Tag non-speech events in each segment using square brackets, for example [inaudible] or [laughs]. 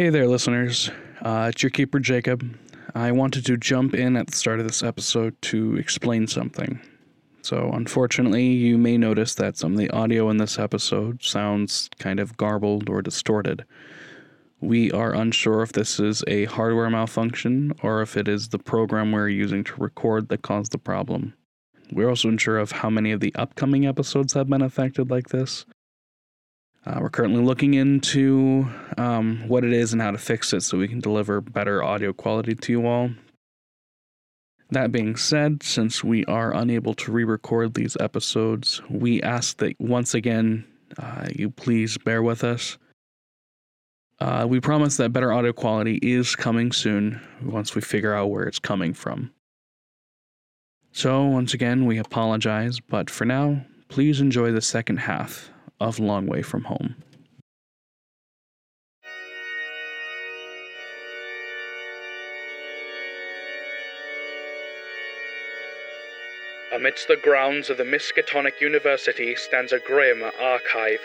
Hey there, listeners. Uh, it's your keeper, Jacob. I wanted to jump in at the start of this episode to explain something. So, unfortunately, you may notice that some of the audio in this episode sounds kind of garbled or distorted. We are unsure if this is a hardware malfunction or if it is the program we're using to record that caused the problem. We're also unsure of how many of the upcoming episodes have been affected like this. Uh, we're currently looking into um, what it is and how to fix it so we can deliver better audio quality to you all. That being said, since we are unable to re record these episodes, we ask that once again uh, you please bear with us. Uh, we promise that better audio quality is coming soon once we figure out where it's coming from. So, once again, we apologize, but for now, please enjoy the second half of Long Way from Home. Amidst the grounds of the Miskatonic University stands a grim archive.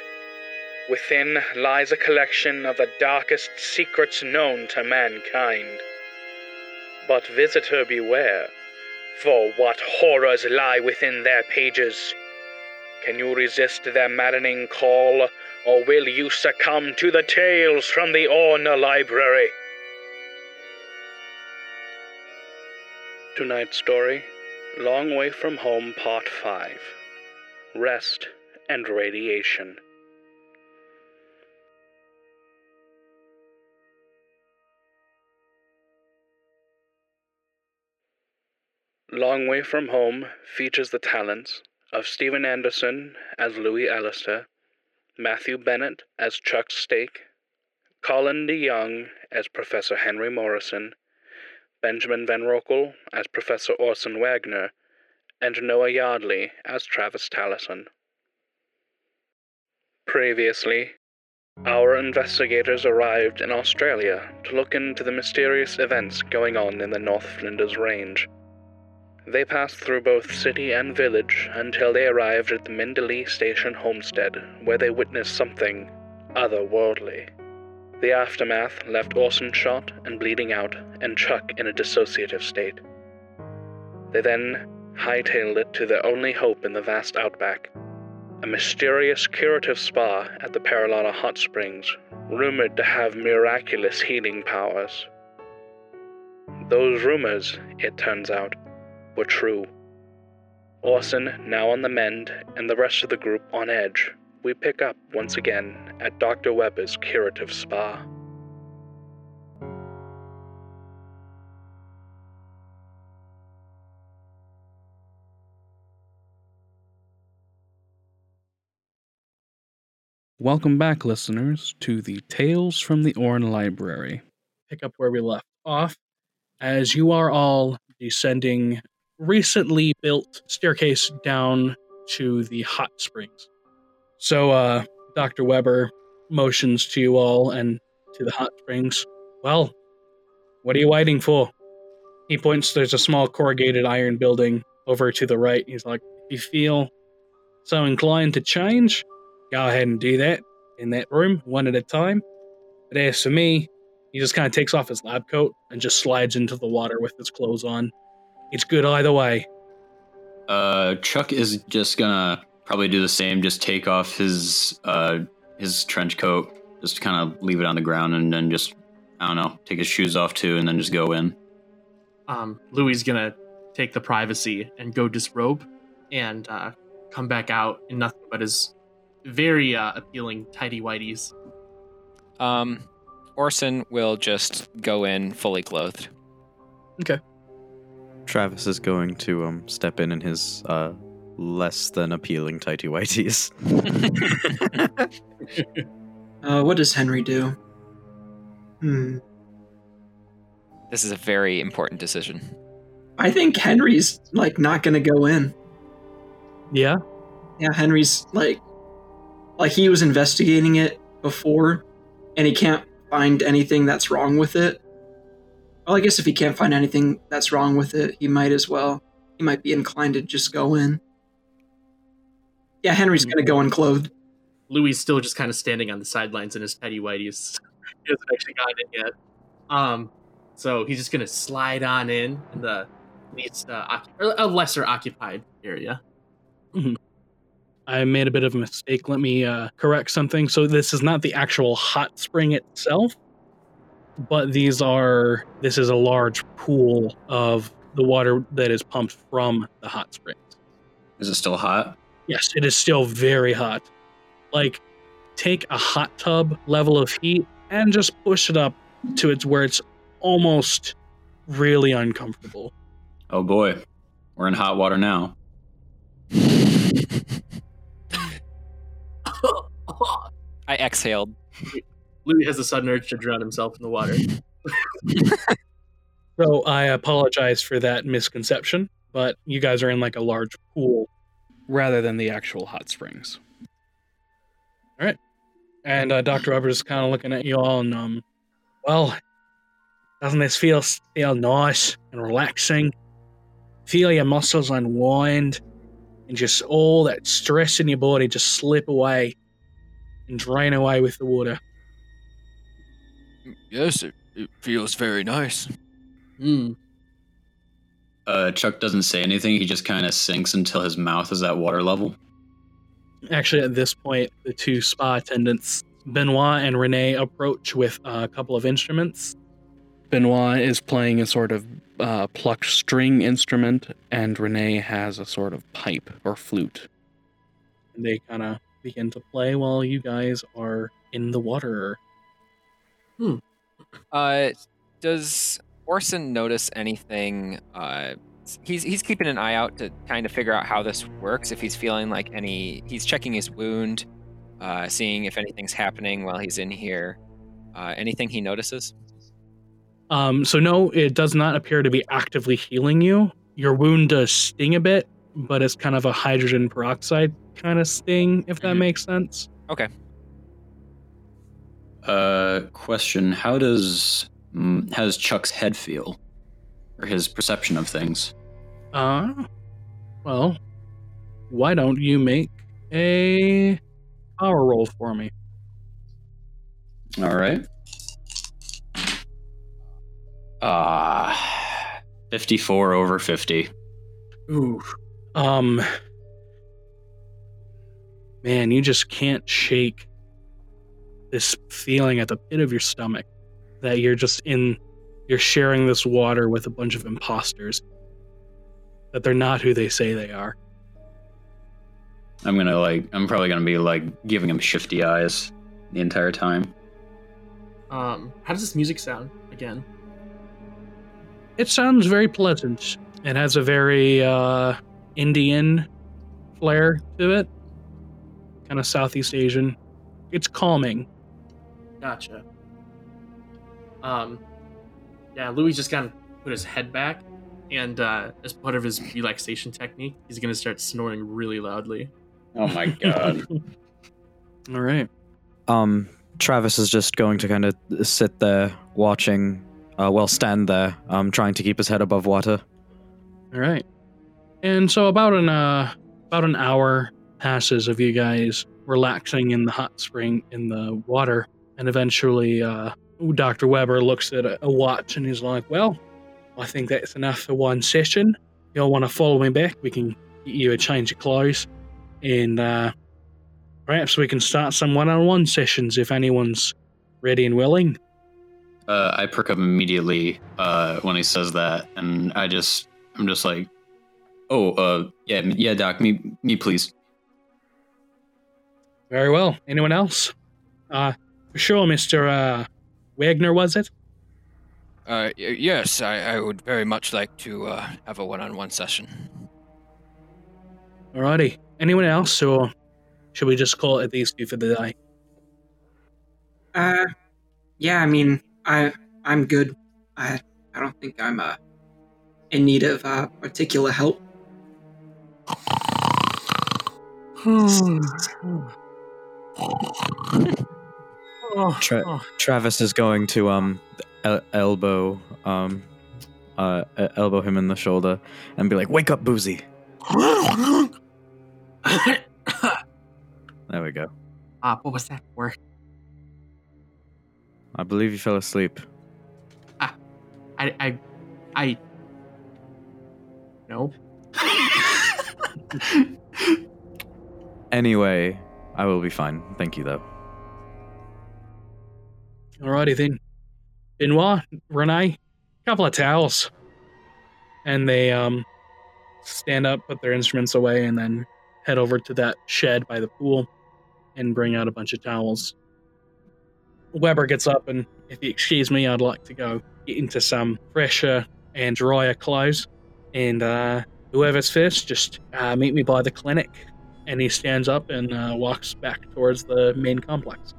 Within lies a collection of the darkest secrets known to mankind. But visitor beware, for what horrors lie within their pages. Can you resist their maddening call, or will you succumb to the tales from the Orne Library? Tonight's story Long Way from Home, Part 5 Rest and Radiation. Long Way from Home features the talents of Stephen Anderson as Louis Allister, Matthew Bennett as Chuck Stake, Colin DeYoung as Professor Henry Morrison, Benjamin Van Rokel as Professor Orson Wagner, and Noah Yardley as Travis Tallison. Previously, our investigators arrived in Australia to look into the mysterious events going on in the North Flinders Range. They passed through both city and village until they arrived at the Mendeley Station homestead, where they witnessed something otherworldly. The aftermath left Orson shot and bleeding out, and Chuck in a dissociative state. They then hightailed it to their only hope in the vast outback a mysterious curative spa at the Paralana Hot Springs, rumored to have miraculous healing powers. Those rumors, it turns out, were true. Orson, now on the mend, and the rest of the group on edge, we pick up once again at Dr. Weber's curative spa. Welcome back, listeners, to the Tales from the Orne Library. Pick up where we left off, as you are all descending recently built staircase down to the hot springs. So, uh, Dr. Weber motions to you all and to the hot springs. Well, what are you waiting for? He points, there's a small corrugated iron building over to the right. He's like, if you feel so inclined to change, go ahead and do that in that room, one at a time. But as for me, he just kind of takes off his lab coat and just slides into the water with his clothes on. It's good either way. Uh, Chuck is just gonna probably do the same. Just take off his uh his trench coat, just kind of leave it on the ground, and then just I don't know, take his shoes off too, and then just go in. Um, Louis is gonna take the privacy and go disrobe, and uh, come back out in nothing but his very uh, appealing tidy whities. Um, Orson will just go in fully clothed. Okay. Travis is going to um step in in his uh less than appealing tighty whities. [laughs] Uh, what does Henry do? Hmm. This is a very important decision. I think Henry's like not gonna go in. Yeah? Yeah, Henry's like, like he was investigating it before, and he can't find anything that's wrong with it. Well, I guess if he can't find anything that's wrong with it, he might as well. He might be inclined to just go in. Yeah, Henry's gonna go unclothed. Louis still just kind of standing on the sidelines in his tidy whities. [laughs] he hasn't actually gotten it yet. Um, so he's just gonna slide on in in the least uh, occu- or a lesser occupied area. I made a bit of a mistake. Let me uh, correct something. So this is not the actual hot spring itself, but these are. This is a large pool of the water that is pumped from the hot springs. Is it still hot? Yes, it is still very hot. Like, take a hot tub level of heat and just push it up to its where it's almost really uncomfortable. Oh boy, we're in hot water now. [laughs] [laughs] I exhaled. Louis has a sudden urge to drown himself in the water. [laughs] So I apologize for that misconception, but you guys are in like a large pool rather than the actual hot springs. All right. And uh, Dr. is kind of looking at you all and, um, well, doesn't this feel, feel nice and relaxing? Feel your muscles unwind and just all that stress in your body just slip away and drain away with the water. Yes, it, it feels very nice. Hmm. Uh, Chuck doesn't say anything. He just kind of sinks until his mouth is at water level. Actually, at this point, the two spa attendants, Benoit and Renee, approach with a couple of instruments. Benoit is playing a sort of uh, plucked string instrument, and Renee has a sort of pipe or flute. And they kind of begin to play while you guys are in the water. Uh, does Orson notice anything? Uh, he's he's keeping an eye out to kind of figure out how this works. If he's feeling like any, he's checking his wound, uh, seeing if anything's happening while he's in here. Uh, anything he notices? Um, so, no, it does not appear to be actively healing you. Your wound does sting a bit, but it's kind of a hydrogen peroxide kind of sting, if that Mhm. makes sense. Okay. Uh, question: How does mm, how does Chuck's head feel, or his perception of things? Uh, well, why don't you make a power roll for me? All right. Ah, fifty-four over fifty. Ooh. Um, man, you just can't shake this feeling at the pit of your stomach that you're just in, you're sharing this water with a bunch of imposters, that they're not who they say they are. I'm gonna like. I'm probably gonna be like giving them shifty eyes the entire time. Um, how does this music sound again? It sounds very pleasant. It has a very uh, Indian flair to it, kind of Southeast Asian. It's calming. Gotcha. Um, yeah, Louis just kind of put his head back, and uh, as part of his relaxation technique, he's gonna start snoring really loudly. Oh my god. [laughs] All right. Um, Travis is just going to kind of sit there watching, uh, well, stand there, um, trying to keep his head above water. All right. And so about an uh about an hour passes of you guys relaxing in the hot spring in the water, and eventually uh Dr. Weber looks at a, a watch and he's like, "Well, I think that's enough for one session. You'll want to follow me back. We can get you a change of clothes, and uh perhaps we can start some one-on-one sessions if anyone's ready and willing." Uh, I perk up immediately uh, when he says that, and I just, I'm just like, oh, uh, yeah, yeah, doc, me, me, please. Very well. Anyone else? Uh, sure, Mister uh, Wagner, was it? Uh, y- yes, I, I would very much like to uh, have a one-on-one session. Alrighty. Anyone else, or should we just call it these two for the day? Uh, yeah. I mean, I I'm good. I I don't think I'm uh in need of uh particular help. [laughs] [laughs] [laughs] Tra- Travis is going to um el- elbow um uh elbow him in the shoulder and be like, "Wake up, Boozy." [laughs] There we go. Ah, what was that for? I believe you fell asleep. I, I, I. No. [laughs] Anyway, I will be fine. Thank you, though. Alrighty then. Benoit, Renee, couple of towels. And they um stand up, put their instruments away, and then head over to that shed by the pool and bring out a bunch of towels. Weber gets up and if you excuse me, I'd like to go get into some fresher and drier clothes. And uh whoever's first, just uh, meet me by the clinic. And he stands up and uh, walks back towards the main complex.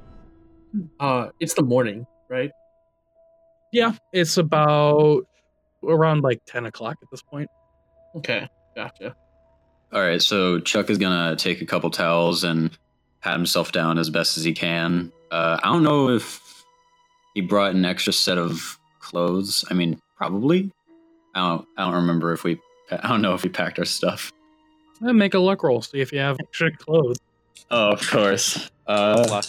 Uh, it's the morning, right? Yeah, it's about around like 10 o'clock at this point. Okay, gotcha. All right, so Chuck is gonna take a couple towels and pat himself down as best as he can. Uh, I don't know if he brought an extra set of clothes. I mean, probably. I don't. I don't remember if we. [laughs] I don't know if we packed our stuff. Make a luck roll, see if you have extra clothes. Oh, of course. Uh, Luck.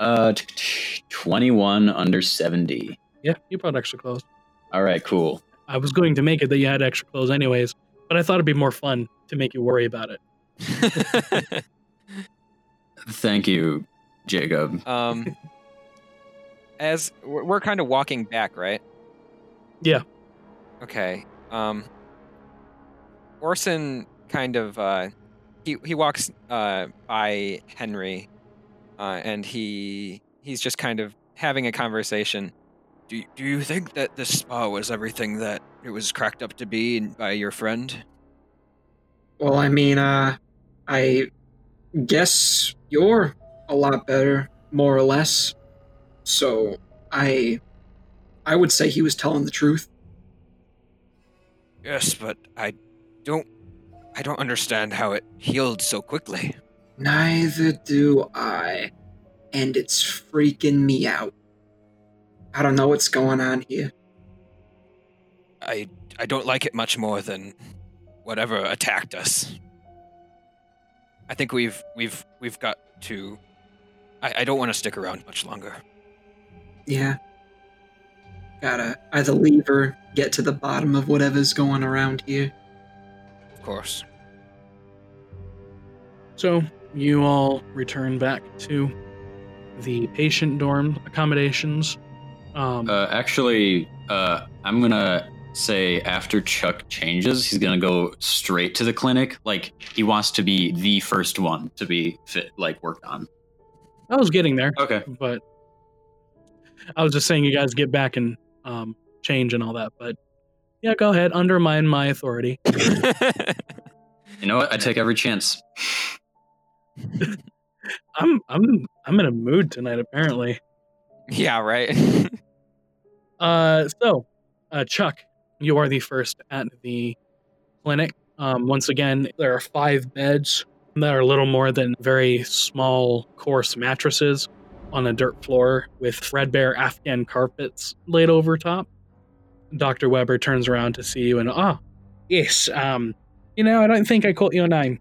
Uh, t- t- twenty-one under seventy. Yeah, you brought extra clothes. All right, cool. I was going to make it that you had extra clothes anyways, but I thought it'd be more fun to make you worry about it. [laughs] Thank you, Jacob. um, [laughs] as we're, we're kind of walking back, right? Yeah. Okay. Um, Orson kind of uh, he he walks uh, by Henry, uh, and he he's just kind of having a conversation. Do do you think that this spa was everything that it was cracked up to be by your friend? Well, I mean, uh, I guess you're a lot better, more or less. So I, I would say he was telling the truth. Yes, but I don't I don't understand how it healed so quickly. Neither do I, and it's freaking me out. I don't know what's going on here. I I don't like it much more than whatever attacked us. I think we've we've we've got to. I, I don't want to stick around much longer. Yeah. Gotta either leave or get to the bottom of whatever's going around here. Of course. So you all return back to the patient dorm accommodations. Um, Uh, actually, uh, I'm gonna say after Chuck changes, he's gonna go straight to the clinic. Like he wants to be the first one to be fit, like worked on. I was getting there, Okay. but I was just saying you guys get back and um, change and all that. But yeah, go ahead, undermine my authority. [laughs] You know what? I take every chance. [laughs] I'm I'm I'm in a mood tonight, apparently. yeah, right. [laughs] Uh, so, uh, Chuck, you are the first at the clinic. Um, once again, there are five beds that are little more than very small, coarse mattresses on a dirt floor with threadbare Afghan carpets laid over top. Dr. Weber turns around to see you and, ah, yes, um, you know, I don't think I caught your name.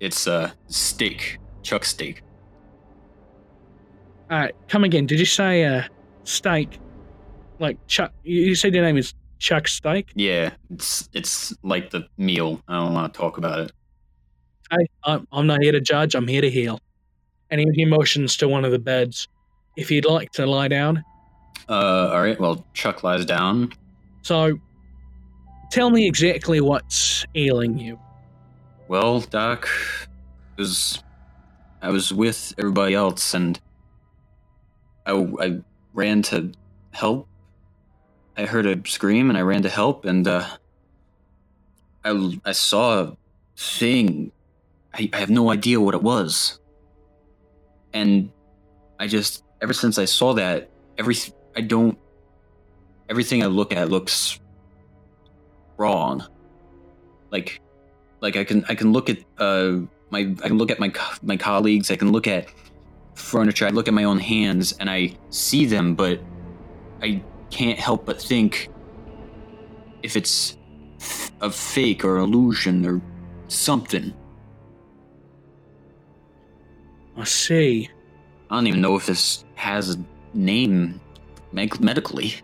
It's uh steak, Chuck steak. Right, come again. Did you say, uh, steak? Like Chuck, you said your name is Chuck Steak? Yeah, it's it's like the meal. I don't want to talk about it. Hey, I'm, I'm not here to judge. I'm here to heal. And he, he motions to one of the beds. If you'd like to lie down. Uh, all right. Well, Chuck lies down. So, tell me exactly what's ailing you. Well, Doc, was I was with everybody else, and I I ran to help. I heard a scream, and I ran to help, and uh, I I saw a thing. I, I have no idea what it was, and I just ever since I saw that, every I don't everything I look at looks wrong. Like like I can I can look at uh my I can look at my my colleagues. I can look at furniture. I look at my own hands, and I see them, but I can't help but think if it's a fake or illusion or something. I see. I don't even know if this has a name med- medically.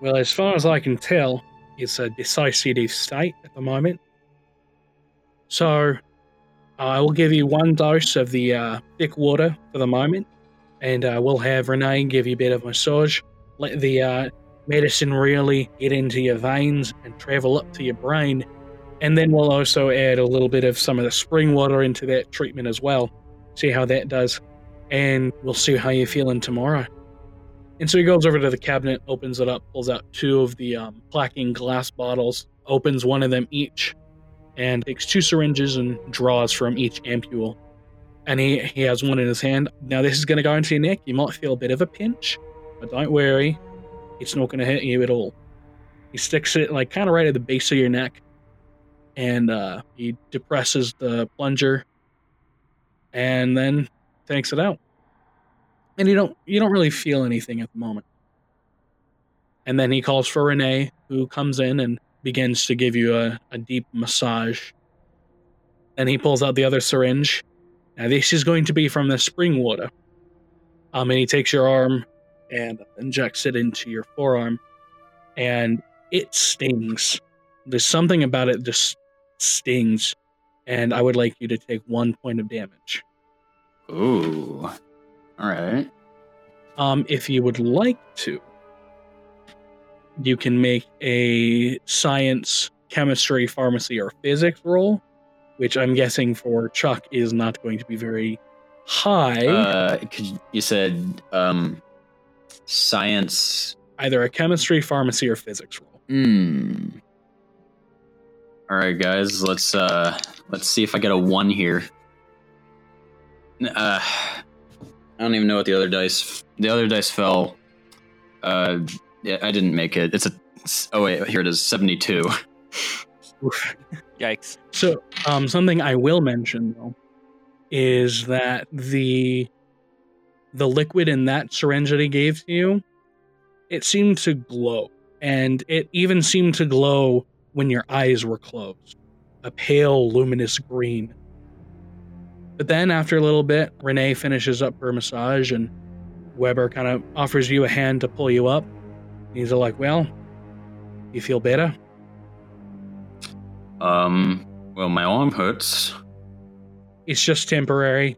Well, as far as I can tell, it's a dissociative state at the moment. So, I will give you one dose of the uh, thick water for the moment, and uh, we'll have Renee give you a bit of massage. Let the uh, medicine really get into your veins and travel up to your brain. And then we'll also add a little bit of some of the spring water into that treatment as well. See how that does. And we'll see how you're feeling tomorrow. And so he goes over to the cabinet, opens it up, pulls out two of the um, clacking glass bottles, opens one of them each, and takes two syringes and draws from each ampule. And he, he has one in his hand. Now, this is going to go into your neck. You might feel a bit of a pinch, but don't worry, it's not going to hurt you at all. He sticks it like kind of right at the base of your neck, and uh, he depresses the plunger, and then takes it out and you don't you don't really feel anything at the moment. And then he calls for Renee, who comes in and begins to give you a, a deep massage. Then he pulls out the other syringe. Now this is going to be from the spring water. Um, and he takes your arm and injects it into your forearm, and it stings. There's something about it just stings, and I would like you to take one point of damage. Ooh. All right. Um, if you would like to, you can make a science, chemistry, pharmacy, or physics roll, which I'm guessing for Chuck is not going to be very high. Uh, could, you said um, science. Either a chemistry, pharmacy, or physics roll. Hmm. All right, guys. Let's uh, let's see if I get a one here. Uh, I don't even know what the other dice. The other dice fell. Uh, yeah, I didn't make it. It's a. Oh wait, here it is. Seventy-two. [laughs] Yikes. So, um, something I will mention though is that the the liquid in that syringe that he gave to you, it seemed to glow, and it even seemed to glow when your eyes were closed, a pale, luminous green. But then, after a little bit, Renee finishes up her massage, and Weber kind of offers you a hand to pull you up. He's like, "Well, you feel better?" Um. Well, my arm hurts. It's just temporary.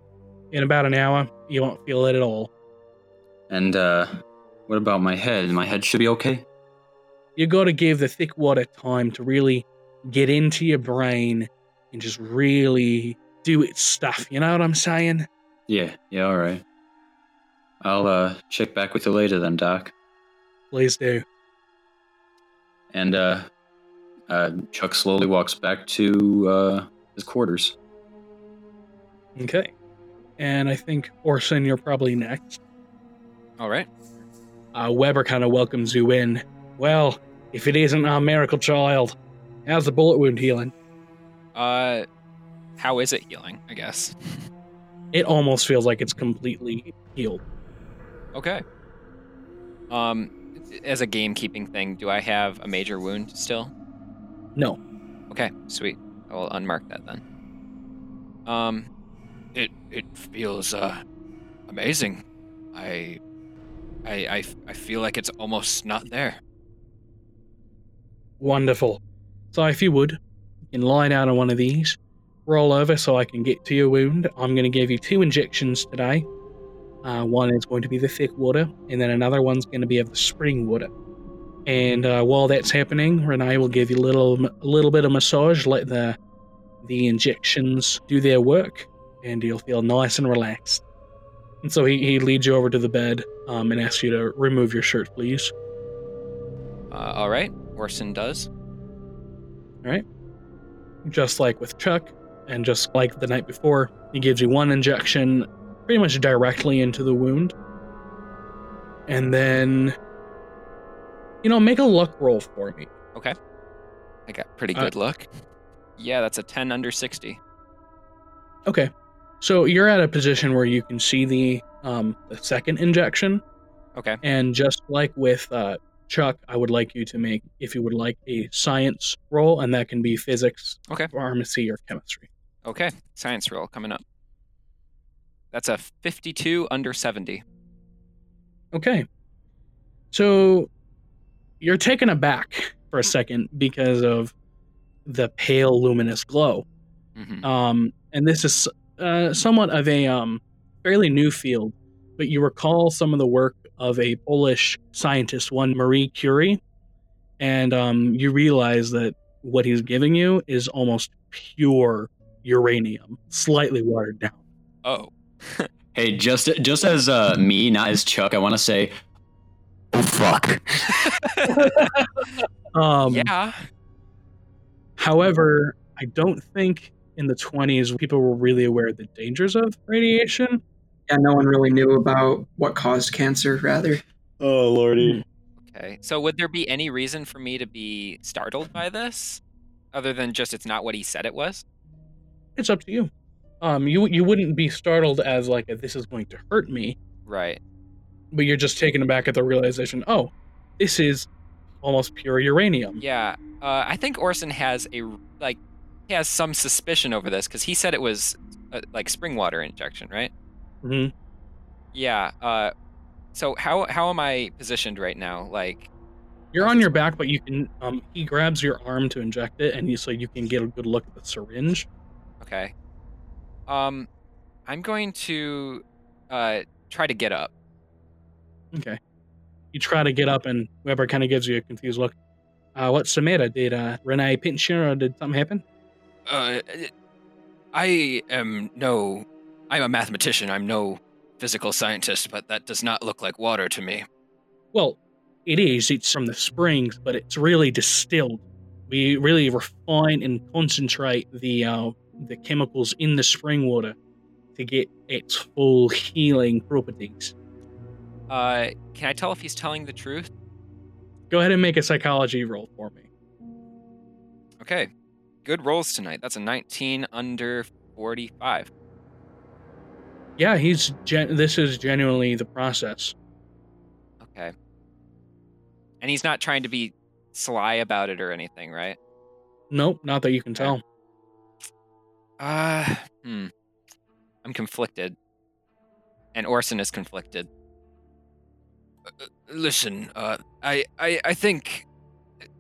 In about an hour, you won't feel it at all. And uh, what about my head? My head should be okay. You got to give the thick water time to really get into your brain and just really do its stuff. You know what I'm saying? Yeah. Yeah. All right. I'll uh check back with you later then, Doc. Please do. And uh, uh, Chuck slowly walks back to uh his quarters. Okay. And I think Orson, you're probably next. All right. Uh, Weber kind of welcomes you in. Well, if it isn't our miracle child, how's the bullet wound healing? Uh, how is it healing? I guess. It almost feels like it's completely healed. Okay. Um, as a gamekeeping thing, do I have a major wound still? No. Okay, sweet. I will unmark that then. Um, it it feels uh amazing. I I I, I feel like it's almost not there. Wonderful. So if you would, you can lie down on one of these, roll over so I can get to your wound. I'm going to give you two injections today. Uh, one is going to be the thick water, and then another one's going to be of the spring water. And uh, while that's happening, Renee will give you a little, a little bit of massage, let the the injections do their work, and you'll feel nice and relaxed. And so he, he leads you over to the bed um, and asks you to remove your shirt, please. Uh, all right, Orson does. All right. Just like with Chuck, and just like the night before, he gives you one injection pretty much directly into the wound. And then, you know, make a luck roll for me. Okay. I got pretty Uh, good luck. Yeah, that's a 10 under 60. Okay. So you're at a position where you can see the um the second injection, Okay. and just like with uh, Chuck, I would like you to make, if you would like, a science roll, and that can be physics, Okay. pharmacy, or chemistry. Okay. Science roll coming up. That's a 52 under 70. Okay. So you're taken aback for a second because of the pale luminous glow. hmm Um, and this is uh, somewhat of a um, fairly new field, but you recall some of the work of a Polish scientist, one Marie Curie, and um, you realize that what he's giving you is almost pure uranium, slightly watered down. Oh. [laughs] Hey, just just as uh, me, not as Chuck, I want to say, oh fuck. [laughs] Um, yeah. However, I don't think in the 20s people were really aware of the dangers of radiation. Yeah, no one really knew about what caused cancer, rather. Oh lordy. Okay. So would there be any reason for me to be startled by this, other than just it's not what he said it was? It's up to you. Um, you you wouldn't be startled as like this is going to hurt me, Right. but you're just taken aback at the realization. Oh, this is almost pure uranium. Yeah. Uh, I think Orson has a like he has some suspicion over this because he said it was uh, like spring water injection, right? Mhm. Yeah. Uh, so how how am I positioned right now? Like, You're on your back, but you can. Um, he grabs your arm to inject it, and you so you can get a good look at the syringe. Okay. Um, I'm going to uh try to get up. Okay. You try to get up, and Weber kind of gives you a confused look. Uh, what's the matter? Did uh, Renee pinch you, or did something happen? Uh, I am no. I'm a mathematician. I'm no physical scientist, but that does not look like water to me. Well, it is. It's from the springs, but it's really distilled. We really refine and concentrate the uh, the chemicals in the spring water to get its full healing properties. Uh, can I tell if he's telling the truth? Go ahead and make a psychology roll for me. Okay. Good rolls tonight. That's a 19 under 45. Yeah, he's gen- this is genuinely the process. Okay. And he's not trying to be sly about it or anything, right? Nope, not that you can tell. Uh, hmm. I'm conflicted. And Orson is conflicted. Uh, listen, uh, I, I, I think,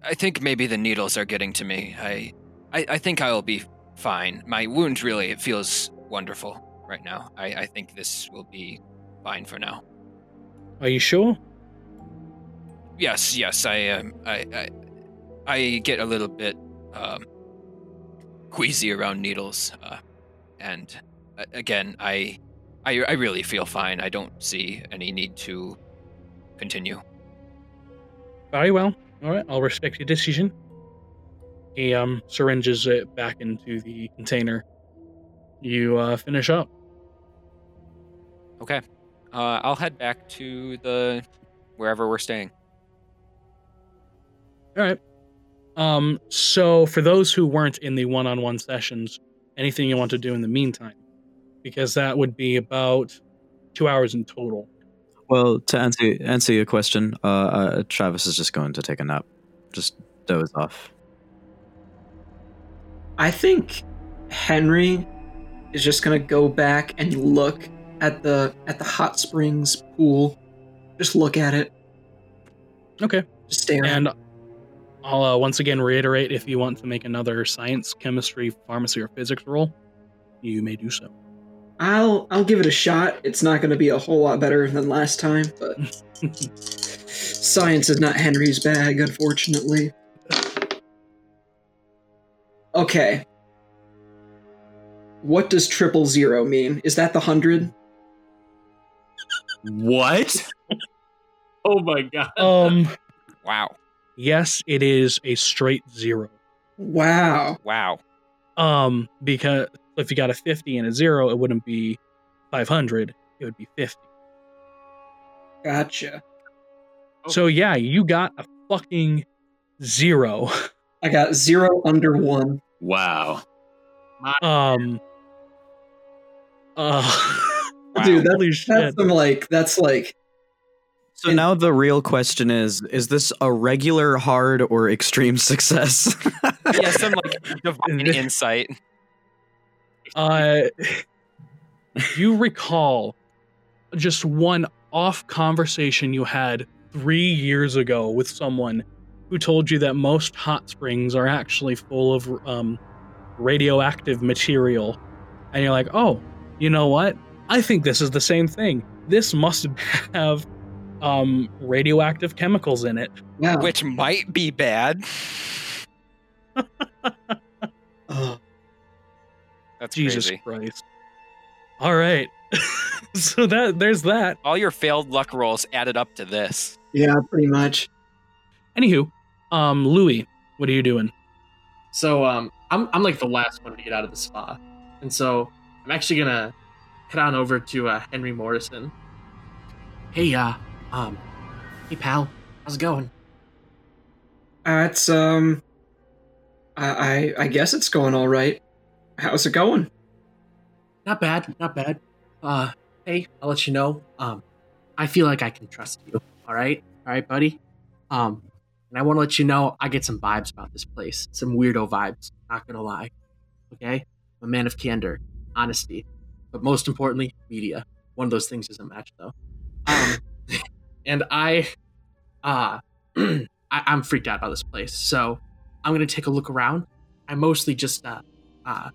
I think maybe the needles are getting to me. I, I, I think I'll be fine. My wound really, it feels wonderful right now. I, I think this will be fine for now. Are you sure? Yes, yes, I um, I, I, I get a little bit um, queasy around needles, uh, and uh, again, I, I, I really feel fine. I don't see any need to continue. Very well. All right, I'll respect your decision. He um syringes it back into the container. You uh, finish up. Okay, uh, I'll head back to the wherever we're staying. All right. Um, so for those who weren't in the one-on-one sessions, anything you want to do in the meantime, because that would be about two hours in total. Well, to answer answer your question, uh, uh, Travis is just going to take a nap, just doze off. I think Henry is just gonna go back and look at the at the hot springs pool. Just look at it. Okay. Just stare. at it. And I'll uh, once again reiterate: if you want to make another science, chemistry, pharmacy, or physics roll, you may do so. I'll I'll give it a shot. It's not gonna be a whole lot better than last time, but [laughs] science is not Henry's bag, unfortunately. Okay. What does triple zero mean? Is that the hundred? What? [laughs] Oh my god. um. Wow, Yes, it is a straight zero. Wow. wow. Um, because if you got a 50 and a zero, it wouldn't be 500, it would be 50. Gotcha. So, yeah, you got a fucking zero. I got zero under one. Wow. Um, uh, [laughs] Wow. Dude, that's, that's some like that's like So And- now the real question is: Is this a regular, hard, or extreme [laughs] success? Yeah, some like divine insight. Uh, you recall just one off conversation you had three years ago with someone who told you that most hot springs are actually full of um, radioactive material. And you're like, oh, you know what? I think this is the same thing. This must [laughs] have um, radioactive chemicals in it. Yeah. Which might be bad. [laughs] That's Jesus crazy. Christ. All right. [laughs] so that there's that. All your failed luck rolls added up to this. yeah, pretty much. Anywho, um, Louis, what are you doing? So um, I'm I'm like the last one to get out of the spa, and so I'm actually gonna head on over to uh, Henry Morrison. Hey, uh, um, hey pal, how's it going? Uh, it's um, I, I I guess it's going all right. How's it going? Not bad, not bad. Uh, hey, I'll let you know. Um, I feel like I can trust you. All right, all right, buddy. Um, and I want to let you know I get some vibes about this place. Some weirdo vibes. Not gonna lie. Okay, I'm a man of candor, honesty, but most importantly, media. One of those things isn't match, though. Um, [laughs] and I, uh, [clears throat] I, I'm freaked out about this place. So I'm gonna take a look around. I'm mostly just uh, uh,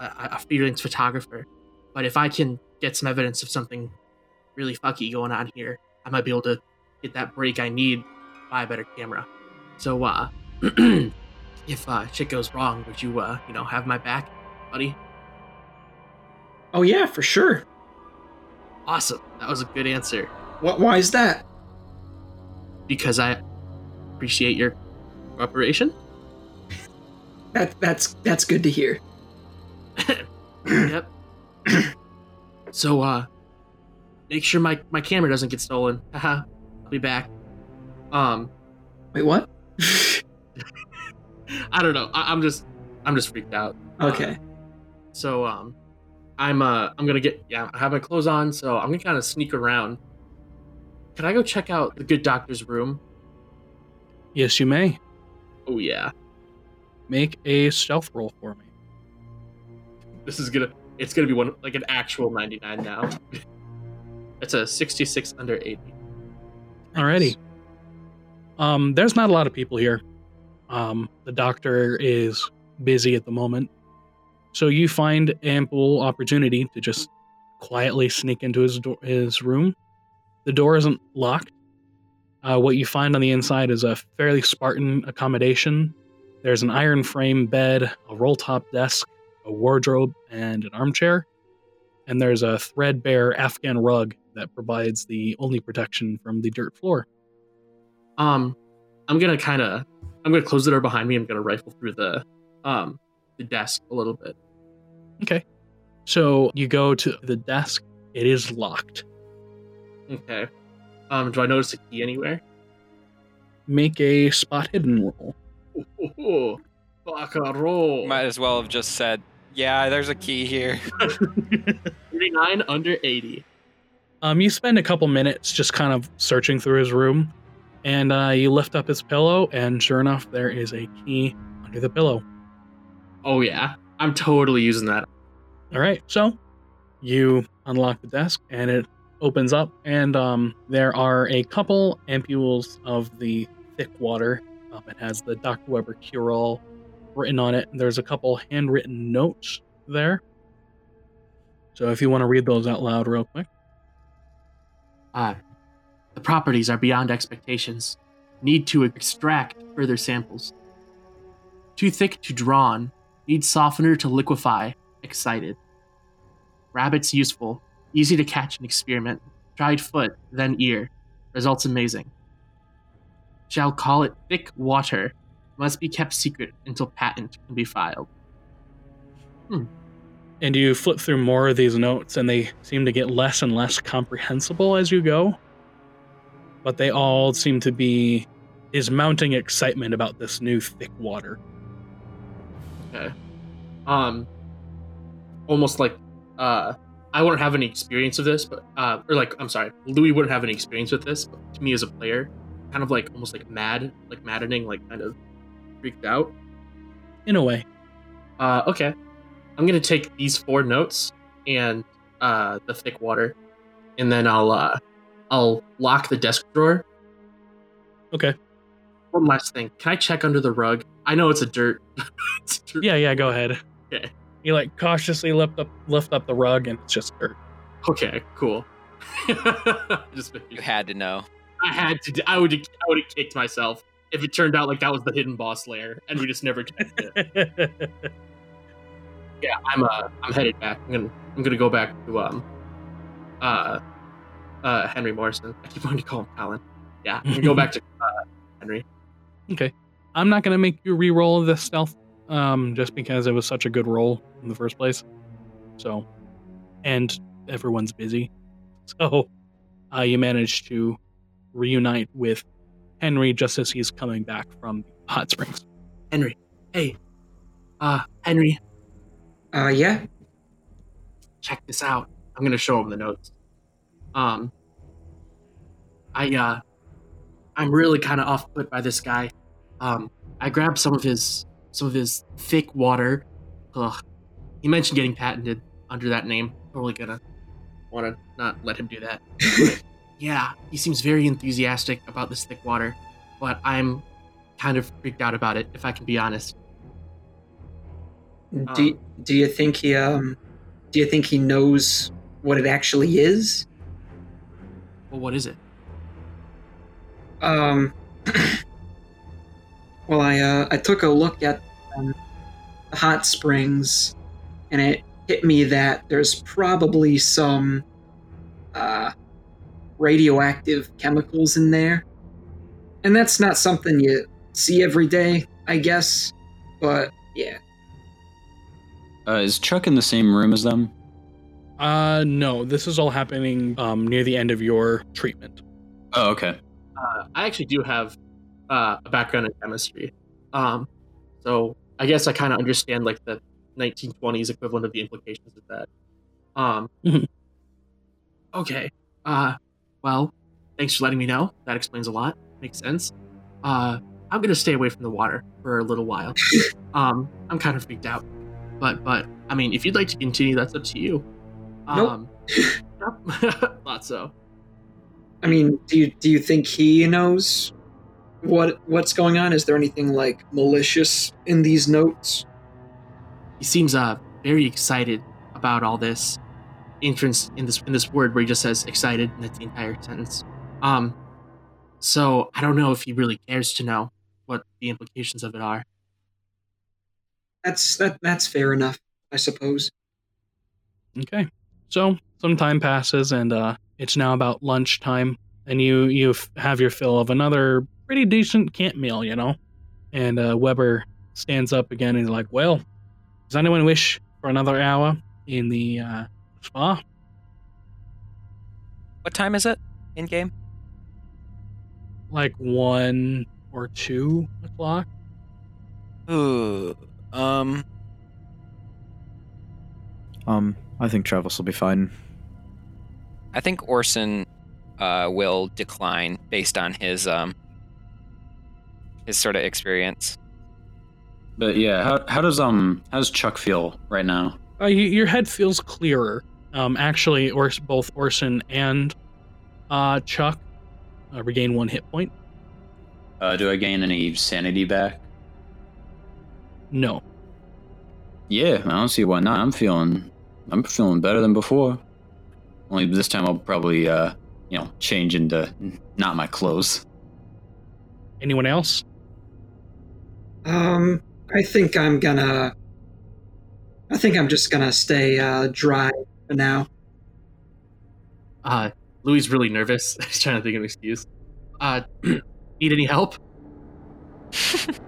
a, a freelance photographer, but if I can get some evidence of something really fucky going on here, I might be able to get that break I need, buy a better camera. So, uh, [clears throat] if uh, shit goes wrong, would you, uh, you know, have my back, buddy? Oh yeah, for sure. Awesome. That was a good answer What? Why is that? Because I appreciate your cooperation. That that's that's good to hear. [coughs] yep. [coughs] so, uh, make sure my my camera doesn't get stolen. Haha. I'll be back. Um, Wait, what? [laughs] I don't know. I, I'm just I'm just freaked out. Uh, okay. So um, I'm uh I'm gonna get yeah I have my clothes on, so I'm gonna kind of sneak around. Can I go check out the good doctor's room? Yes, you may. Oh yeah, Make a stealth roll for me. this is gonna it's gonna be one like an actual 99 now. [laughs] it's a 66 under 80. Alrighty. Um, there's not a lot of people here. Um, the doctor is busy at the moment. So you find ample opportunity to just quietly sneak into his do- his room. The door isn't locked. Uh, what you find on the inside is a fairly Spartan accommodation. There's an iron frame bed, a roll top desk, a wardrobe, and an armchair. And there's a threadbare Afghan rug that provides the only protection from the dirt floor. Um, I'm gonna kind of I'm gonna close the door behind me. I'm gonna rifle through the um the desk a little bit. Okay. So you go to the desk. It is locked. Okay. Um, do I notice a key anywhere? Make a spot hidden roll. Oh, fuck a roll. Might as well have just said, "Yeah, there's a key here." [laughs] [laughs] 39 under 80. Um, you spend a couple minutes just kind of searching through his room, and uh, you lift up his pillow, and sure enough, there is a key under the pillow. Oh yeah, I'm totally using that. All right, so you unlock the desk, and it opens up, and um, there are a couple ampules of the thick water. Um, it has the Dr. Weber cure-all written on it. There's a couple handwritten notes there. So if you want to read those out loud real quick. Uh, the properties are beyond expectations. Need to extract further samples. Too thick to draw on. Need softener to liquefy. Excited. Rabbits useful. Easy to catch and experiment. Tried foot, then ear. Results amazing. Shall call it thick water. Must be kept secret until patent can be filed. Hmm. And you flip through more of these notes, and they seem to get less and less comprehensible as you go. But they all seem to be his mounting excitement about this new thick water. Okay. Um, almost like uh, I wouldn't have any experience of this, but uh, or like I'm sorry, Louis wouldn't have any experience with this. But to me as a player, kind of like almost like mad, like maddening, like kind of freaked out. In a way. Uh, okay, I'm gonna take these four notes and uh, the thick water, and then I'll uh, I'll lock the desk drawer. Okay. One last thing, can I check under the rug? I know it's a dirt. [laughs] it's dirt. Yeah, yeah, go ahead. Okay. You like cautiously lift up lift up the rug and it's just dirt. Okay. Cool. [laughs] Just You had to know. I had to. I would. I would have kicked myself if it turned out like that was the hidden boss lair, and we just never [laughs] checked it. yeah, I'm. Uh, I'm headed back. I'm gonna. I'm gonna go back to um. Uh. Uh. Henry Morrison. I keep wanting to call him Colin. Yeah. I'm gonna go back to [laughs] uh, Henry. okay. I'm not gonna make you re-roll this stealth, um, just because it was such a good role in the first place. So, and everyone's busy, [laughs] so uh, you managed to reunite with Henry just as he's coming back from hot springs. Henry. Hey. Uh. Henry. Uh, yeah. check this out. I'm gonna show him the notes. Um, I uh, I'm really kind of off put by this guy. Um, I grabbed some of his some of his thick water. Ugh, he mentioned getting patented under that name. Totally gonna want to not let him do that. [laughs] But, yeah, he seems very enthusiastic about this thick water, but I'm kind of freaked out about it, if I can be honest. Do Um, Do you think he um Do you think he knows what it actually is? Well, what is it? Um. [clears throat] well, I uh, I took a look at um, the hot springs, and it hit me that there's probably some uh, radioactive chemicals in there, and that's not something you see every day, I guess. But yeah, Uh, is Chuck in the same room as them? Uh, no, this is all happening um, near the end of your treatment. Oh, okay. uh, I actually do have uh, a background in chemistry. Um, so I guess I kind of understand like the 1920s equivalent of the implications of that. Um, Mhm. okay. Uh, well, thanks for letting me know. That explains a lot. Makes sense. Uh, I'm gonna stay away from the water for a little while. [laughs] um, I'm kind of freaked out, but but I mean, if you'd like to continue, that's up to you. Nope. Um, [laughs] yep. [laughs] thought so. I mean, do you do you think he knows what what's going on? Is there anything like malicious in these notes? he seems uh very excited about all this entrance in this in this word where he just says excited and that's the entire sentence um so i don't know if he really cares to know what the implications of it are That's that that's fair enough, I suppose. Okay. So some time passes, and uh, it's now about lunchtime, and you you have your fill of another pretty decent camp meal, you know. And uh, Weber stands up again, and he's like, "Well, does anyone wish for another hour in the uh, spa?" What time is it in game? Like one or two o'clock. Ooh, um, Um, I think Travis will be fine. I think Orson uh, will decline based on his um his sort of experience. But yeah, how, how does um how does Chuck feel right now? Uh, y- your head feels clearer. Um, actually, or both Orson and uh, Chuck uh, regain one hit point. Uh, do I gain any sanity back? No. Yeah, I don't see why not. I'm feeling I'm feeling better than before. Only this time I'll probably uh you know change into not my clothes. Anyone else? Um, I think I'm gonna. I think I'm just gonna stay uh, dry for now. uh louis is really nervous [laughs] he's trying to think of an excuse uh [clears throat] need any help [laughs]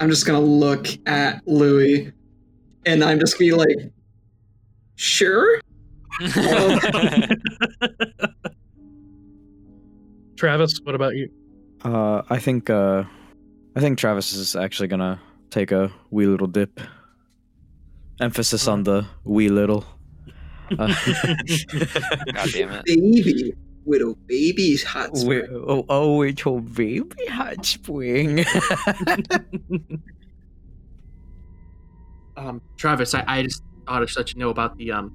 I'm just gonna look at Louis, and I'm just gonna be like, "Sure." [laughs] Travis, what about you? Uh, I think uh, I think Travis is actually gonna take a wee little dip. Emphasis on the wee little. [laughs] Uh, God damn it. Baby, little baby's hot spring. oh, oh, it's your baby hot spring. [laughs] um travis i, I just Oddish let you know about the um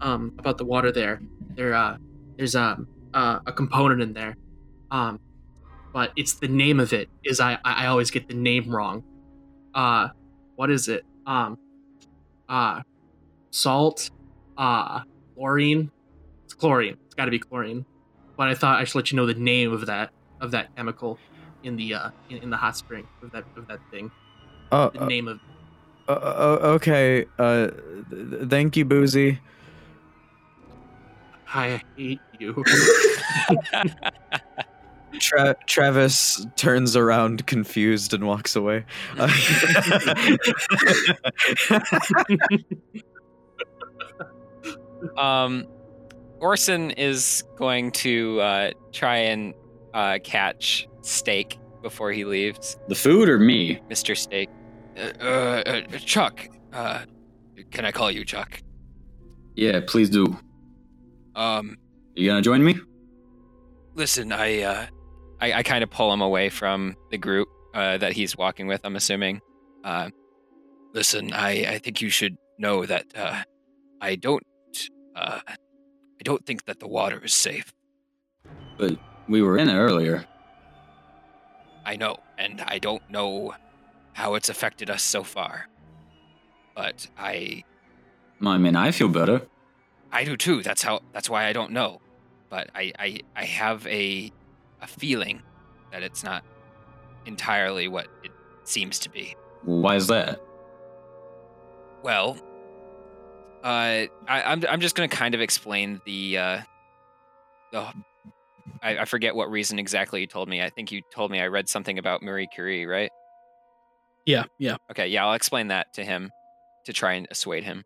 um about the water there. There uh there's um uh, a component in there. Um but it's the name of it is I I always get the name wrong. Uh what is it? Um uh salt, uh chlorine. It's chlorine. It's got to be chlorine. But I thought I should let you know the name of that of that chemical in the uh in, in the hot spring of that of that thing. Oh, The uh, name of uh, uh, okay. Uh, th- thank you, Boozy. I hate you. [laughs] [laughs] Tra- Travis turns around confused and walks away. Uh, [laughs] Um, Orson is going to uh, try and uh, catch Steak before he leaves. The food or me? Mr. Steak. Uh, uh, uh, Chuck. Uh, can I call you Chuck? Yeah, please do. Um, You gonna join me? listen, I, uh, I, I kind of pull him away from the group uh, that he's walking with. I'm assuming. Uh, listen, I, I think you should know that uh, I don't, uh, I don't think that the water is safe. But we were in it earlier. I know, and I don't know how it's affected us so far. But I I mean, I feel better. I do too. That's how that's why I don't know. But I I, I have a a feeling that it's not entirely what it seems to be. Why is that? Well, uh, I, I'm I'm just gonna kind of explain the uh, the I, I forget what reason exactly you told me. I think you told me I read something about Marie Curie, right? Yeah, yeah. Okay, yeah, I'll explain that to him to try and assuade him.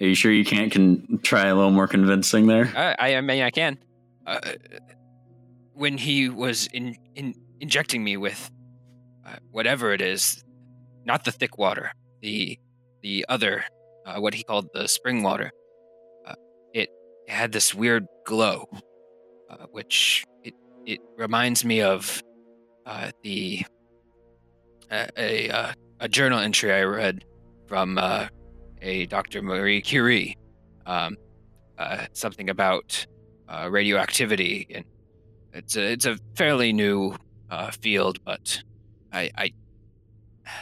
Are you sure you can't can try a little more convincing there? I, I, I mean, I can. Uh, when he was in, in injecting me with uh, whatever it is, not the thick water, the the other, uh, what he called the spring water, uh, it had this weird glow, uh, which it it reminds me of the a a, journal entry I read from a Dr. Marie Curie. Um, something about uh, radioactivity, and it's a, it's a fairly new uh, field, but I, I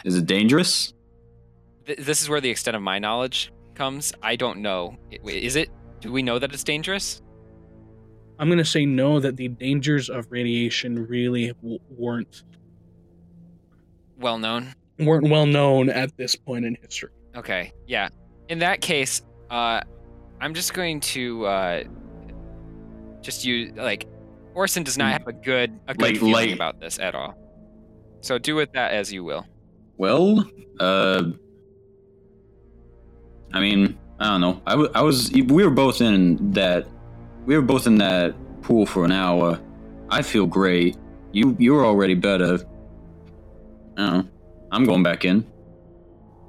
Is it dangerous? th- this is where the extent of my knowledge comes. I don't know. Is it? Do we know that it's dangerous? I'm going to say no, that the dangers of radiation really w- weren't Well known. weren't well known at this point in history. Okay, yeah. In that case, uh, I'm just going to uh, just use like Orson does not have a good a good Like- feeling like- about this at all. So do with that as you will. Well, uh, I mean, I don't know. I, w- I was, we were both in that, we were both in that pool for an hour. I feel great. You, you were already better. I don't know. I'm going back in.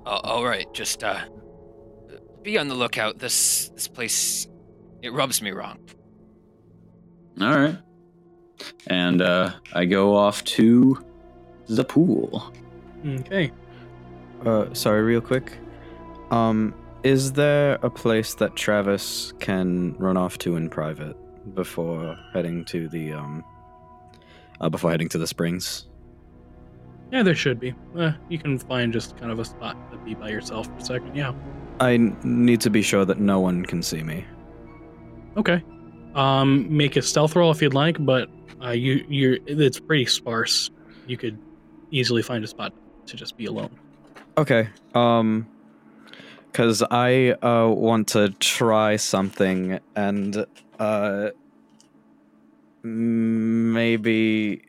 Uh, all right, just uh, be on the lookout. This this place it rubs me wrong. All right. And uh, I go off to the pool. Okay. uh, sorry, real quick. Um, is there a place that Travis can run off to in private before heading to the um, uh, before heading to the springs? Yeah, there should be. Uh, you can find just kind of a spot to be by yourself for a second. Yeah. I n- need to be sure that no one can see me. Okay. Um, make a stealth roll if you'd like, but uh, you you're it's pretty sparse. You could easily find a spot to just be alone. Okay. Um cuz I uh want to try something and uh maybe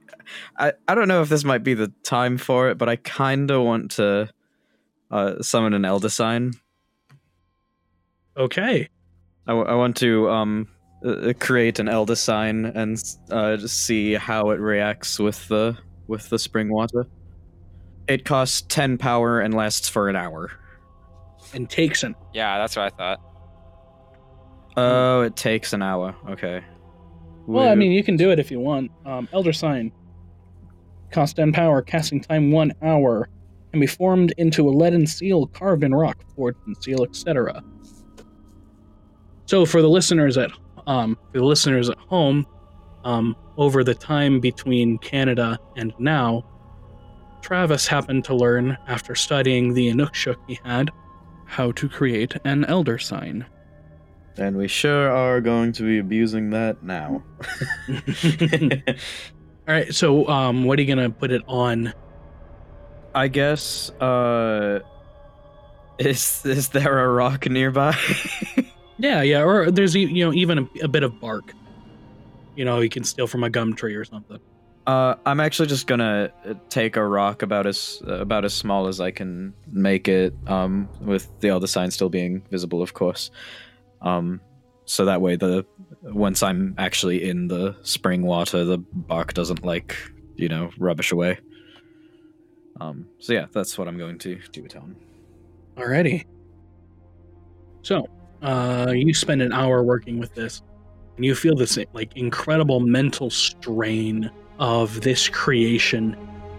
I I don't know if this might be the time for it, but I kind of want to uh summon an elder sign. Okay. I, w- I want to um uh, create an elder sign and uh see how it reacts with the with the spring water. It costs 10 power and lasts for an hour. And takes an Yeah, that's what I thought. Oh, it takes an hour. Okay. Well, I mean, you can do it if you want. Um, Elder Sign. Cost 10 power, casting time 1 hour. can be formed into a leaden seal carved in rock, forged in seal, etc. So for the listeners at um, for the listeners at home, um, over the time between Canada and now, Travis happened to learn after studying the Inukshuk he had How to create an elder sign. And we sure are going to be abusing that now. [laughs] All right, so um, what are you gonna put it on? I guess, uh. Is, is there a rock nearby? [laughs] Yeah, yeah, or there's you know even a, a bit of bark. You know, you can steal from a gum tree or something. Uh, I'm actually just gonna uh, take a rock about as about as small as I can make it, um, with the other sign still being visible, of course. Um, so that way, the once I'm actually in the spring water, the bark doesn't like you know rubbish away. Um, so yeah, that's what I'm going to do it on. Alrighty. So, uh, you spend an hour working with this, and you feel this like incredible mental strain of this creation.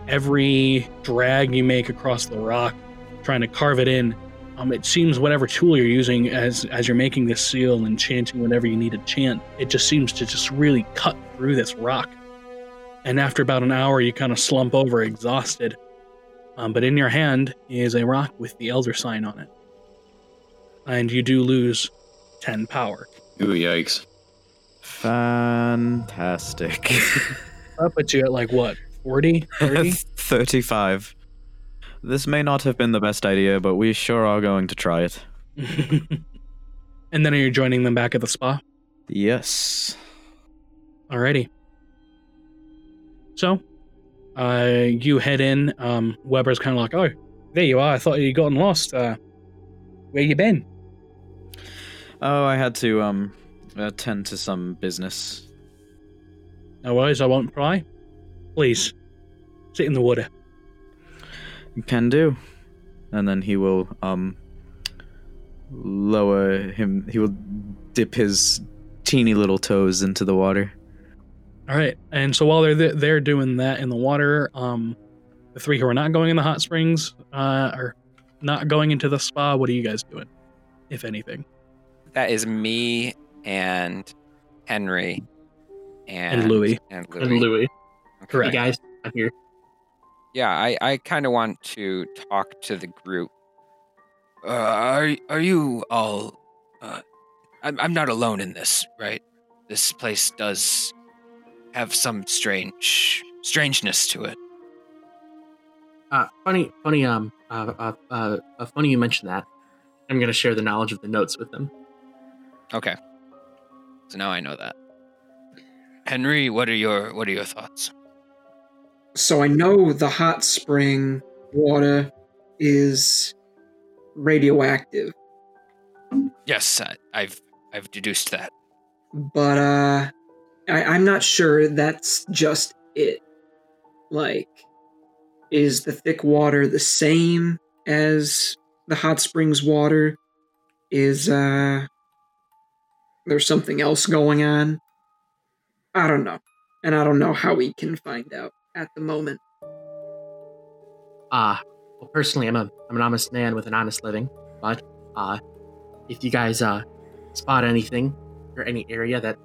Every drag you make across the rock, trying to carve it in, um, it seems whatever tool you're using as as you're making this seal and chanting whatever you need to chant, it just seems to just really cut through this rock. And after about an hour, you kind of slump over, exhausted. Um, but in your hand is a rock with the Elder sign on it. And you do lose 10 power. Ooh, yikes. Fantastic. [laughs] That puts you at like what, 40? 30? [laughs] 35. This may not have been the best idea, but we sure are going to try it. [laughs] and then are you joining them back at the spa? Yes. Alrighty. So, uh, you head in. Um, Weber's kind of like, oh, there you are. I thought you'd gotten lost. Uh, where you been? Oh, I had to um attend to some business. No worries, I won't pry. Please, sit in the water. You can do. And then he will um lower him he will dip his teeny little toes into the water. All right, and so while they're th- they're doing that in the water, um, the three who are not going in the hot springs, uh, are not going into the spa. What are you guys doing, if anything? That is me and Henry and, And Louis. And Louis. And Louis. Okay. Correct. Hey guys, I'm here. Yeah, I, I kind of want to talk to the group. Uh, are are you all? Uh, I'm I'm not alone in this, right? This place does have some strange strangeness to it. Uh, funny, funny. Um, uh, uh, uh, uh, funny you mentioned that. I'm gonna share the knowledge of the notes with them. Okay, so now I know that. Henry, what are your what are your thoughts? So I know the hot spring water is radioactive, Yes, I, I've I've deduced that. but uh, I, I'm not sure that's just it. Like, is the thick water the same as the hot springs water? Is uh, there's something else going on? I don't know, and I don't know how we can find out at the moment. Uh, well, personally, I'm a I'm an honest man with an honest living. But uh, if you guys uh spot anything or any area that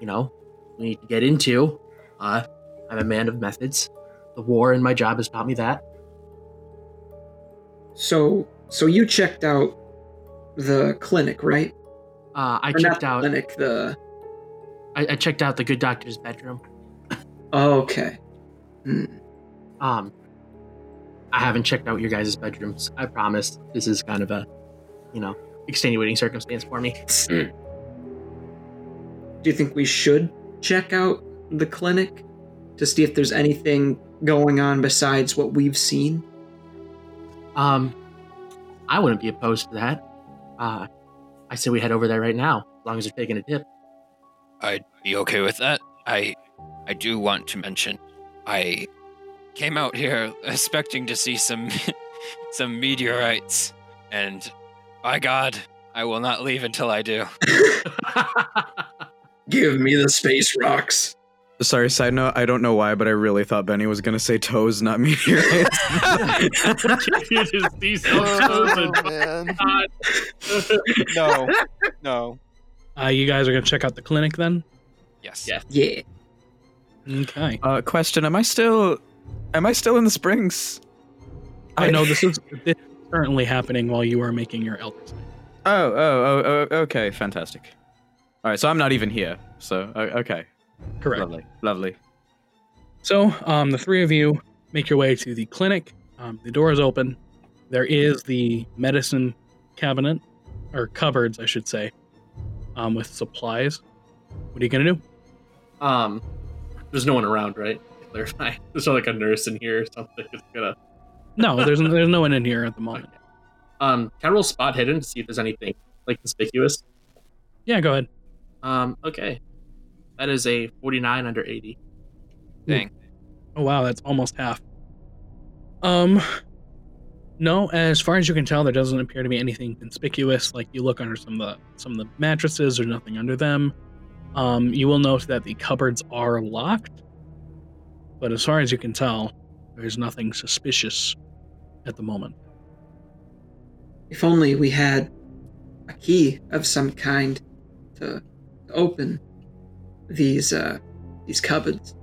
you know we need to get into, uh, I'm a man of methods. The war and my job has taught me that. So, so you checked out the clinic, right? Uh, I Or checked out. clinic. The I, I checked out the good doctor's bedroom. oh, okay. Hmm. Um, I haven't checked out your guys' bedrooms. I promise. This is kind of a, you know, extenuating circumstance for me. Do you think we should check out the clinic to see if there's anything going on besides what we've seen? Um, I wouldn't be opposed to that. Uh, I say we head over there right now, as long as you're taking a dip. I'd be okay with that. I I do want to mention I came out here [laughs] expecting to see some [laughs] some meteorites and by God, I will not leave until I do. [laughs] Give me the space rocks. Sorry, side note, I don't know why, but I really thought Benny was gonna say toes, not [laughs] meteorites. It is these Oh, chosen. man. God. [laughs] No, no. Uh, you guys are gonna check out the clinic then? Yes. Yes. Yeah. Okay. uh, question: Am I still, am I still in the springs? I know this is this is currently happening while you are making your elder sign. Oh, oh, oh, oh, okay, fantastic. All right, so I'm not even here. So, okay, Correct. lovely, lovely. So, um, the three of you make your way to the clinic. Um, the door is open. There is the medicine cabinet, or cupboards, I should say, um, with supplies. What are you gonna do? Um, there's no one around, right? Clarify. [laughs] There's not like a nurse in here or something. It's gonna. [laughs] No, there's there's no one in here at the moment. Um, can I roll spot hidden to see if there's anything like conspicuous? Yeah, go ahead. Um, okay. That is a 49 under 80. Dang. Oh wow, that's almost half. Um, no, as far as you can tell, there doesn't appear to be anything conspicuous. Like you look under some of the some of the mattresses, there's nothing under them. Um, you will note that the cupboards are locked, but as far as you can tell, there's nothing suspicious at the moment. If only we had a key of some kind to, to open these uh these cupboards.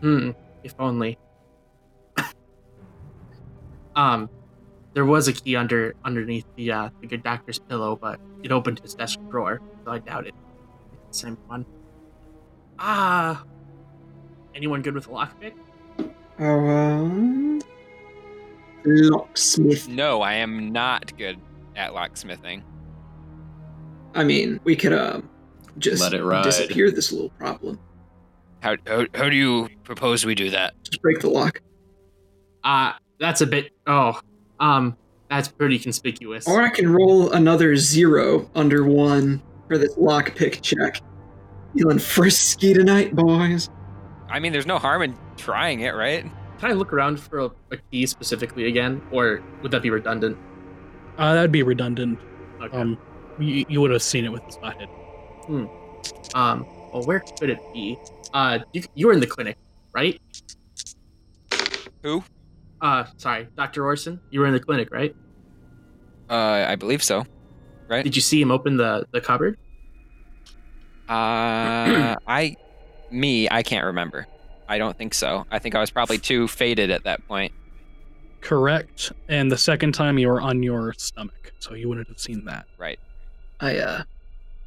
Hmm. If only. um, there was a key under underneath the uh, the good doctor's pillow, but it opened his desk drawer, so I doubt it. It's the same one. Ah. anyone good with a lockpick? Um, locksmith. No, I am not good at locksmithing. I mean, we could um just Let it ride. disappear this little problem. How, how, how do you propose we do that? Just break the lock. Uh, that's a bit. Oh, um, that's pretty conspicuous. Or I can roll another zero under one for this lockpick check. Feeling frisky tonight, boys. I mean, there's no harm in trying it, right? Can I look around for a, a key specifically again, or would that be redundant? Uh, that'd be redundant. Okay. Um, you, you would have seen it with the spot hidden. Um, well, where could it be? Uh, you, you were in the clinic, right? Who? Uh, sorry, Dr. Orson. You were in the clinic, right? Uh, I believe so. Right? Did you see him open the, the cupboard? Uh, [clears throat] I, me, I can't remember. I don't think so. I think I was probably too faded at that point. Correct. And the second time you were on your stomach, so you wouldn't have seen that. Right. I uh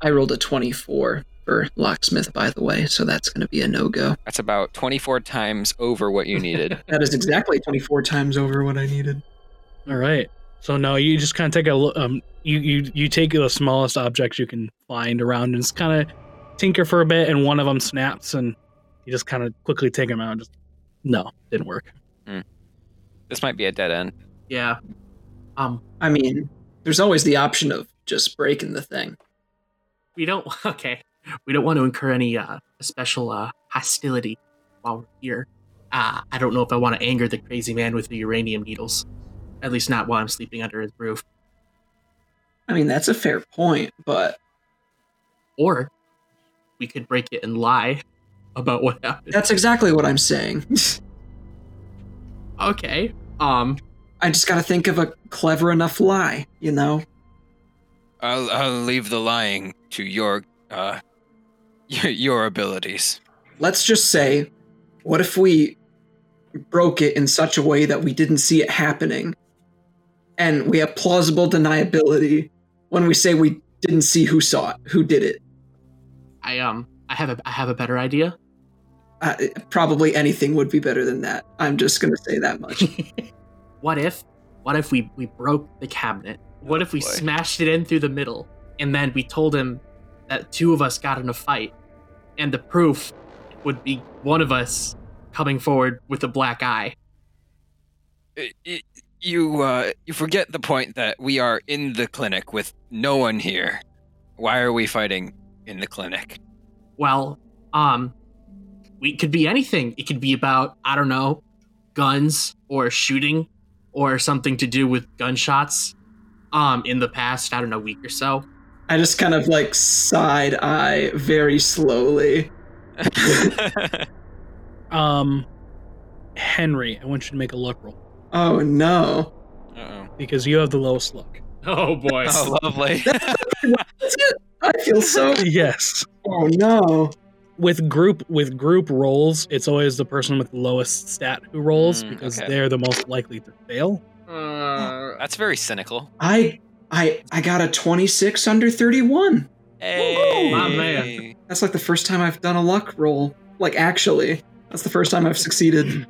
I rolled a 24 for locksmith by the way, so that's going to be a no-go. That's about 24 times over what you needed. [laughs] That is exactly 24 times over what I needed. All right. So no, you just kind of take a look. Um, you you you take the smallest objects you can find around and just kind of tinker for a bit, and one of them snaps, and you just kind of quickly take them out. And just no, didn't work. this might be a dead end. Yeah. Um, I mean, there's always the option of just breaking the thing. We don't. [laughs] Okay, we don't want to incur any uh special uh hostility while we're here. Uh, I don't know if I want to anger the crazy man with the uranium needles. At least not while I'm sleeping under his roof. I mean, that's a fair point, but Or we could break it and lie about what happened. that's exactly what I'm saying. [laughs] Okay. Um. I just got to think of a clever enough lie, you know? I'll, I'll leave the lying to your, uh, your, your abilities. Let's just say, what if we broke it in such a way that we didn't see it happening? And we have plausible deniability when we say we didn't see who saw it, who did it. I um. I have a. I have a better idea. Uh, probably anything would be better than that. I'm just going to say that much. [laughs] what if? What if we we broke the cabinet? What if we boy. smashed it in through the middle, and then we told him that two of us got in a fight, and the proof would be one of us coming forward with a black eye. Y- You, uh, you forget the point that we are in the clinic with no one here. Why are we fighting in the clinic? Well, um, we could be anything. It could be about I don't know, guns or shooting or something to do with gunshots. Um, in the past, I don't know, week or so. I just kind of like side eye very slowly. [laughs] Um, Henry, I want you to make a luck roll Oh no. Uh-oh. because you have the lowest luck. Oh boy. [laughs] Oh, lovely. [laughs] I feel so. yes. Oh no. With group with group rolls, it's always the person with the lowest stat who rolls Mm, because okay. they're the most likely to fail. Uh, That's very cynical. I I I got a 26 under 31. Hey, my man. That's like the first time I've done a luck roll. Like actually, that's the first time I've succeeded.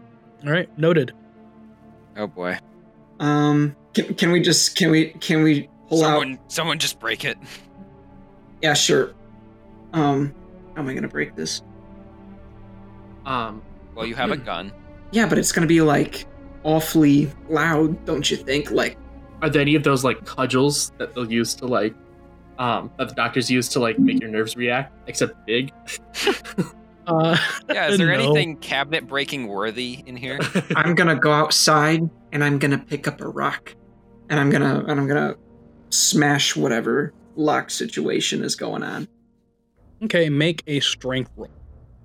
All right, noted. Oh boy. Um, can, can we just can we can we pull out? Someone, someone just break it. Yeah, sure. Um, how am I gonna break this? um, Well, you have a gun. Yeah, but it's gonna be like awfully loud, don't you think? Like, are there any of those like cudgels that they'll use to like, um, that the doctors use to like make your nerves react, except big? [laughs] Uh, Yeah, is there No. anything cabinet breaking worthy in here? [laughs] I'm gonna go outside and I'm gonna pick up a rock, and I'm gonna and I'm gonna smash whatever lock situation is going on. okay, make a strength roll.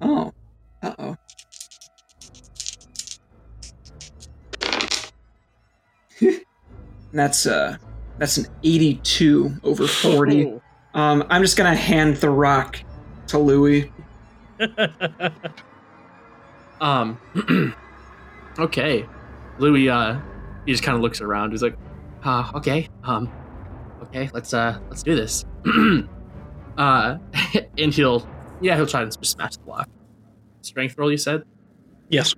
Oh, uh oh. [laughs] that's uh, that's an 82 over 40. Oh. Um, I'm just gonna hand the rock to Louis. [laughs] Um. [clears throat] okay, Louis. Uh, he just kind of looks around. He's like, uh, okay. Um, okay. Let's uh, let's do this. [clears throat] uh, [laughs] and he'll, yeah, he'll try and just smash the block. Strength roll, you said. yes.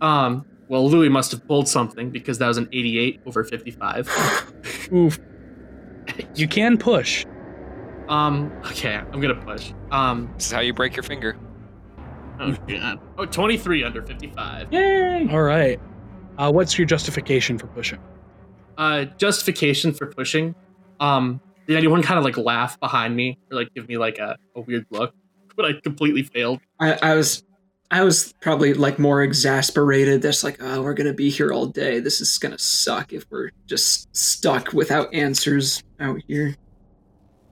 Um. Well, Louis must have pulled something because that was an 88 over 55. [laughs] Oof. You can push. Um. Okay, I'm gonna push. Um. This is how you break your finger. Oh god. Oh, 23 under 55. Yay! All right. Uh, what's your justification for pushing? uh justification for pushing um did anyone kind of like laugh behind me or like give me like a, a weird look but i completely failed I, I was, I was probably like more exasperated. That's like, oh, we're gonna be here all day. This is gonna suck if we're just stuck without answers out here.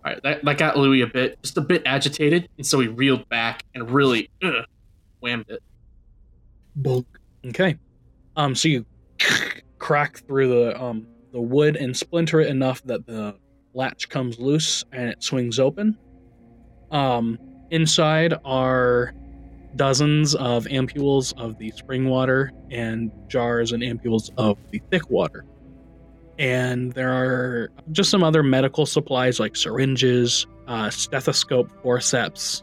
all right that, that got louis a bit just a bit agitated and so he reeled back and really ugh, whammed it Bonk. Okay. Um, so you [laughs] crack through the um the wood and splinter it enough that the latch comes loose and it swings open. Um, inside are dozens of ampules of the spring water and jars and ampules of the thick water. And there are just some other medical supplies like syringes, uh, stethoscope, forceps,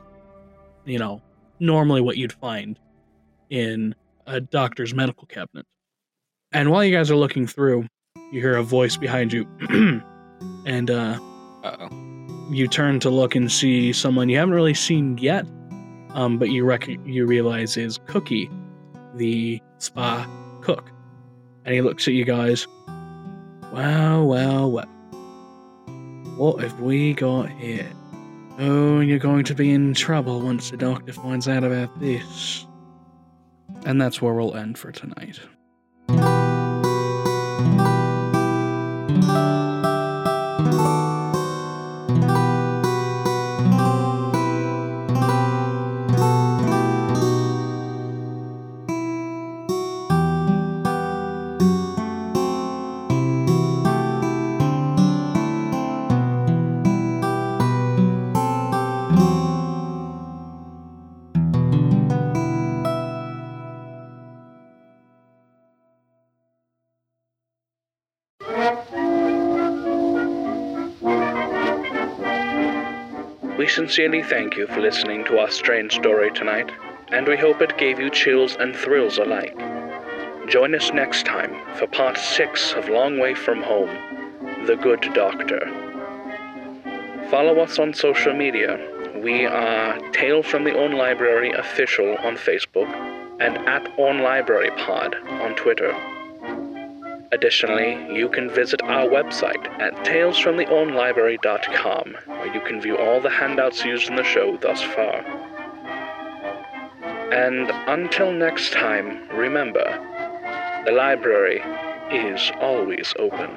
you know, normally what you'd find in a doctor's medical cabinet. And while you guys are looking through, you hear a voice behind you. [clears throat] and uh, you turn to look and see someone you haven't really seen yet, um, but you rec- you realize is Cookie, the spa cook. And he looks at you guys. Well, well, well. What have we got here? Oh, you're going to be in trouble once the doctor finds out about this. And that's where we'll end for tonight. Sincerely thank you for listening to our strange story tonight, and we hope it gave you chills and thrills alike. Join us next time for part six of Long Way from Home The Good Doctor. Follow us on social media. We are Tales from the Orne Library Official on Facebook and at Orne Library Pod on Twitter. Additionally, you can visit our website at talesfromtheornelibrary.com, where you can view all the handouts used in the show thus far. And until next time, remember, the library is always open.